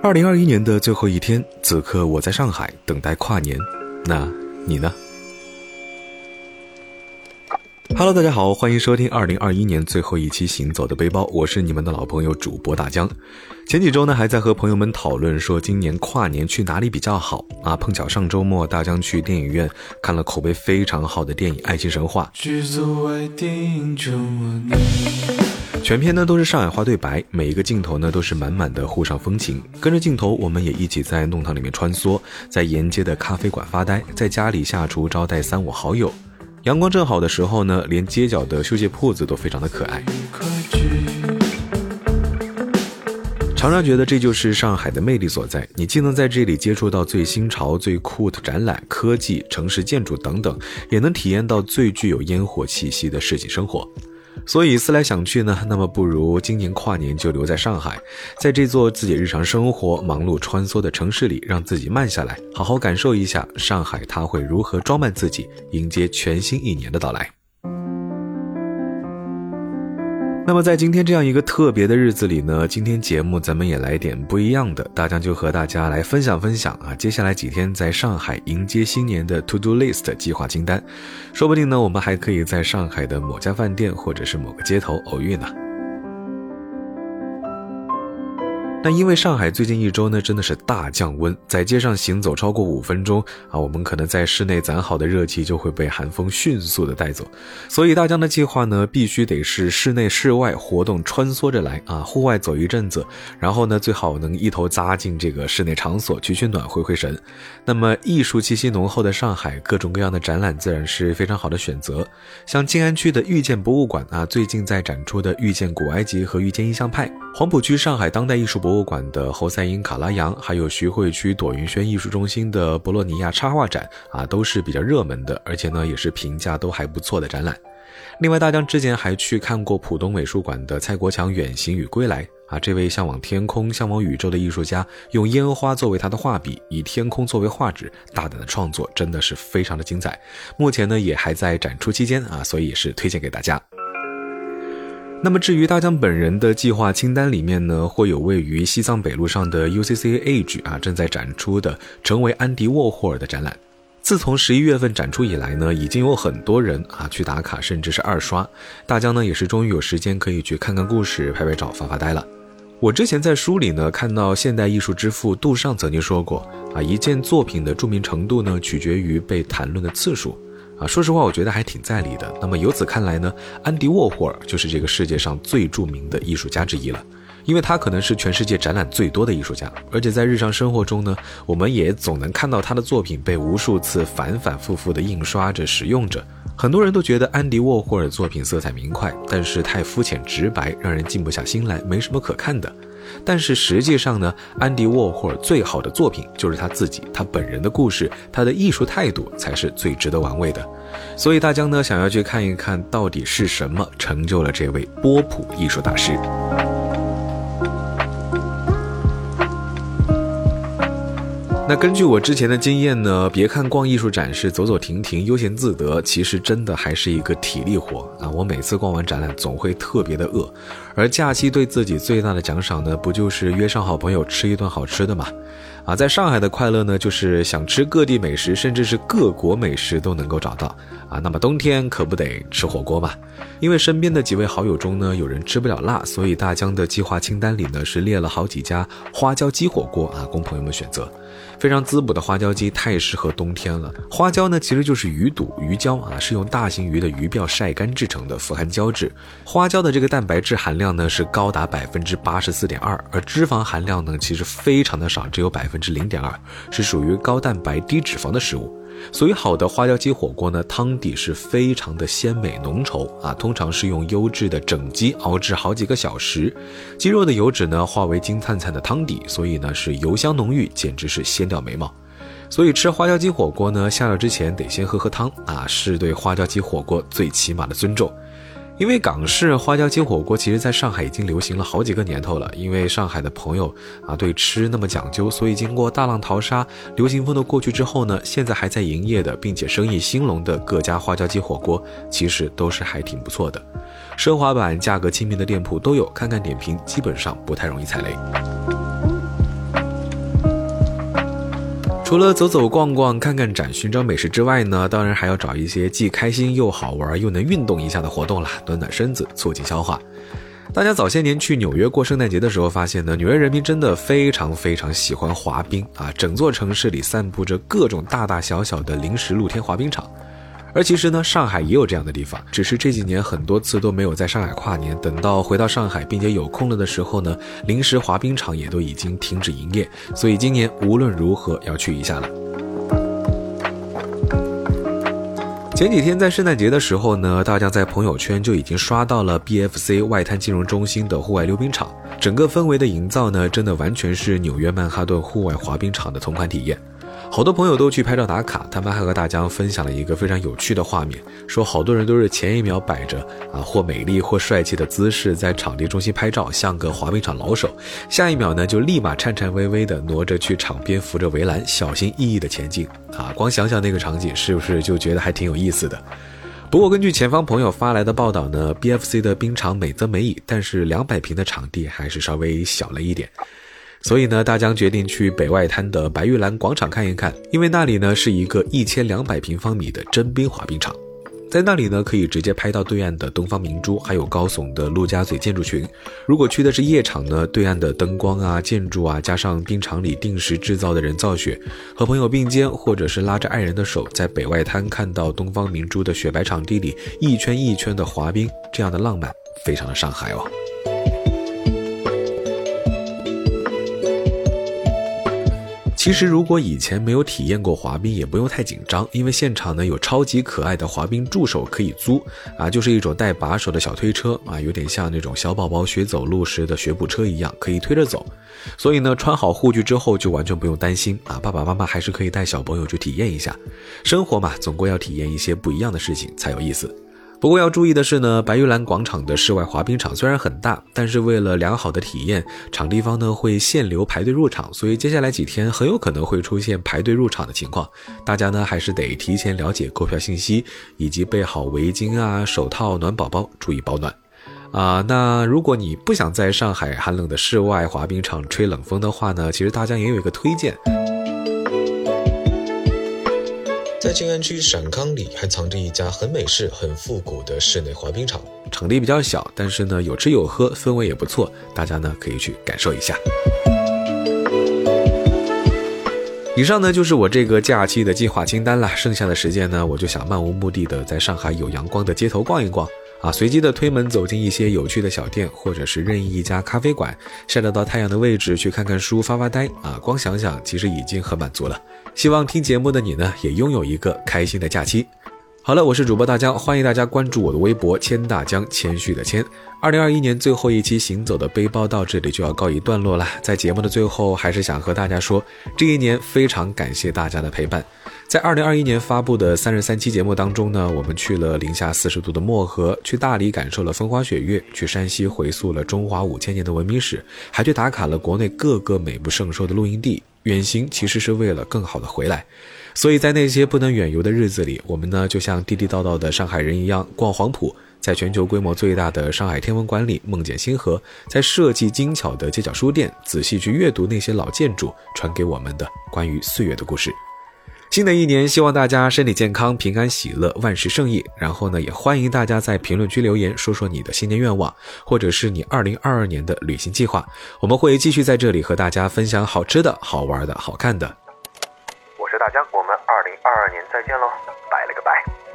二零二一年的最后一天，此刻我在上海等待跨年，那你呢？Hello，大家好，欢迎收听二零二一年最后一期《行走的背包》，我是你们的老朋友主播大江。前几周呢，还在和朋友们讨论说今年跨年去哪里比较好啊？碰巧上周末大江去电影院看了口碑非常好的电影《爱情神话》。剧组为电影重温全片呢都是上海话对白，每一个镜头呢都是满满的沪上风情。跟着镜头，我们也一起在弄堂里面穿梭，在沿街的咖啡馆发呆，在家里下厨招待三五好友。阳光正好的时候呢，连街角的绣鞋铺子都非常的可爱。常常觉得这就是上海的魅力所在，你既能在这里接触到最新潮、最酷的展览、科技、城市建筑等等，也能体验到最具有烟火气息的市井生活。所以思来想去呢，那么不如今年跨年就留在上海，在这座自己日常生活忙碌穿梭的城市里，让自己慢下来，好好感受一下上海，它会如何装扮自己，迎接全新一年的到来。那么在今天这样一个特别的日子里呢，今天节目咱们也来点不一样的，大江就和大家来分享分享啊，接下来几天在上海迎接新年的 To Do List 计划清单，说不定呢，我们还可以在上海的某家饭店或者是某个街头偶遇呢。那因为上海最近一周呢，真的是大降温，在街上行走超过五分钟啊，我们可能在室内攒好的热气就会被寒风迅速的带走。所以大江的计划呢，必须得是室内室外活动穿梭着来啊，户外走一阵子，然后呢，最好能一头扎进这个室内场所取取暖，回回神。那么艺术气息浓厚的上海，各种各样的展览自然是非常好的选择。像静安区的遇见博物馆啊，最近在展出的遇见古埃及和遇见印象派；黄浦区上海当代艺术博。博物馆的侯赛因卡拉扬，还有徐汇区朵云轩艺术中心的博洛尼亚插画展啊，都是比较热门的，而且呢也是评价都还不错的展览。另外，大江之前还去看过浦东美术馆的蔡国强《远行与归来》啊，这位向往天空、向往宇宙的艺术家，用烟花作为他的画笔，以天空作为画纸，大胆的创作真的是非常的精彩。目前呢也还在展出期间啊，所以也是推荐给大家。那么至于大江本人的计划清单里面呢，会有位于西藏北路上的 UCC Age 啊正在展出的成为安迪沃霍尔的展览。自从十一月份展出以来呢，已经有很多人啊去打卡，甚至是二刷。大江呢也是终于有时间可以去看看故事、拍拍照、发发呆了。我之前在书里呢看到现代艺术之父杜尚曾经说过啊，一件作品的著名程度呢取决于被谈论的次数。啊，说实话，我觉得还挺在理的。那么由此看来呢，安迪沃霍尔就是这个世界上最著名的艺术家之一了，因为他可能是全世界展览最多的艺术家，而且在日常生活中呢，我们也总能看到他的作品被无数次反反复复的印刷着、使用着。很多人都觉得安迪沃霍尔作品色彩明快，但是太肤浅直白，让人静不下心来，没什么可看的。但是实际上呢，安迪沃霍尔最好的作品就是他自己，他本人的故事，他的艺术态度才是最值得玩味的。所以大江呢，想要去看一看到底是什么成就了这位波普艺术大师。那根据我之前的经验呢，别看逛艺术展示走走停停悠闲自得，其实真的还是一个体力活啊！我每次逛完展览总会特别的饿，而假期对自己最大的奖赏呢，不就是约上好朋友吃一顿好吃的吗？啊，在上海的快乐呢，就是想吃各地美食，甚至是各国美食都能够找到啊。那么冬天可不得吃火锅嘛？因为身边的几位好友中呢，有人吃不了辣，所以大江的计划清单里呢是列了好几家花椒鸡火锅啊，供朋友们选择。非常滋补的花椒鸡太适合冬天了。花椒呢，其实就是鱼肚、鱼胶啊，是用大型鱼的鱼鳔晒干制成的，富含胶质。花椒的这个蛋白质含量呢是高达百分之八十四点二，而脂肪含量呢其实非常的少，只有百分之零点二，是属于高蛋白低脂肪的食物。所以好的花椒鸡火锅呢，汤底是非常的鲜美浓稠啊，通常是用优质的整鸡熬制好几个小时，鸡肉的油脂呢化为金灿灿的汤底，所以呢是油香浓郁，简直是鲜掉眉毛。所以吃花椒鸡火锅呢，下料之前得先喝喝汤啊，是对花椒鸡火锅最起码的尊重。因为港式花椒鸡火锅其实在上海已经流行了好几个年头了。因为上海的朋友啊对吃那么讲究，所以经过大浪淘沙、流行风的过去之后呢，现在还在营业的，并且生意兴隆的各家花椒鸡火锅，其实都是还挺不错的。奢华版、价格亲民的店铺都有，看看点评，基本上不太容易踩雷。除了走走逛逛、看看展、寻找美食之外呢，当然还要找一些既开心又好玩又能运动一下的活动啦，暖暖身子，促进消化。大家早些年去纽约过圣诞节的时候，发现呢，纽约人民真的非常非常喜欢滑冰啊！整座城市里散布着各种大大小小的临时露天滑冰场。而其实呢，上海也有这样的地方，只是这几年很多次都没有在上海跨年。等到回到上海并且有空了的时候呢，临时滑冰场也都已经停止营业。所以今年无论如何要去一下了。前几天在圣诞节的时候呢，大家在朋友圈就已经刷到了 BFC 外滩金融中心的户外溜冰场，整个氛围的营造呢，真的完全是纽约曼哈顿户外滑冰场的同款体验。好多朋友都去拍照打卡，他们还和大家分享了一个非常有趣的画面，说好多人都是前一秒摆着啊或美丽或帅气的姿势在场地中心拍照，像个滑冰场老手，下一秒呢就立马颤颤巍巍地挪着去场边扶着围栏，小心翼翼地前进啊！光想想那个场景，是不是就觉得还挺有意思的？不过根据前方朋友发来的报道呢，BFC 的冰场美则美矣，但是两百平的场地还是稍微小了一点。所以呢，大江决定去北外滩的白玉兰广场看一看，因为那里呢是一个一千两百平方米的真冰滑冰场，在那里呢可以直接拍到对岸的东方明珠，还有高耸的陆家嘴建筑群。如果去的是夜场呢，对岸的灯光啊、建筑啊，加上冰场里定时制造的人造雪，和朋友并肩或者是拉着爱人的手，在北外滩看到东方明珠的雪白场地里一圈一圈的滑冰，这样的浪漫，非常的上海哦。其实，如果以前没有体验过滑冰，也不用太紧张，因为现场呢有超级可爱的滑冰助手可以租啊，就是一种带把手的小推车啊，有点像那种小宝宝学走路时的学步车一样，可以推着走。所以呢，穿好护具之后就完全不用担心啊，爸爸妈妈还是可以带小朋友去体验一下。生活嘛，总归要体验一些不一样的事情才有意思。不过要注意的是呢，白玉兰广场的室外滑冰场虽然很大，但是为了良好的体验，场地方呢会限流排队入场，所以接下来几天很有可能会出现排队入场的情况。大家呢还是得提前了解购票信息，以及备好围巾啊、手套、暖宝宝，注意保暖。啊，那如果你不想在上海寒冷的室外滑冰场吹冷风的话呢，其实大家也有一个推荐。在静安区陕康里还藏着一家很美式、很复古的室内滑冰场，场地比较小，但是呢有吃有喝，氛围也不错，大家呢可以去感受一下。以上呢就是我这个假期的计划清单了，剩下的时间呢我就想漫无目的的在上海有阳光的街头逛一逛。啊，随机的推门走进一些有趣的小店，或者是任意一家咖啡馆，晒得到太阳的位置去看看书、发发呆啊，光想想其实已经很满足了。希望听节目的你呢，也拥有一个开心的假期。好了，我是主播大江，欢迎大家关注我的微博“谦大江”，谦虚的谦。二零二一年最后一期行走的背包到这里就要告一段落了，在节目的最后，还是想和大家说，这一年非常感谢大家的陪伴。在二零二一年发布的三十三期节目当中呢，我们去了零下四十度的漠河，去大理感受了风花雪月，去山西回溯了中华五千年的文明史，还去打卡了国内各个美不胜收的露营地。远行其实是为了更好的回来，所以在那些不能远游的日子里，我们呢就像地地道道的上海人一样，逛黄埔，在全球规模最大的上海天文馆里梦见星河，在设计精巧的街角书店仔细去阅读那些老建筑传给我们的关于岁月的故事。新的一年，希望大家身体健康、平安喜乐、万事胜意。然后呢，也欢迎大家在评论区留言，说说你的新年愿望，或者是你二零二二年的旅行计划。我们会继续在这里和大家分享好吃的、好玩的、好看的。我是大江，我们二零二二年再见喽，拜了个拜。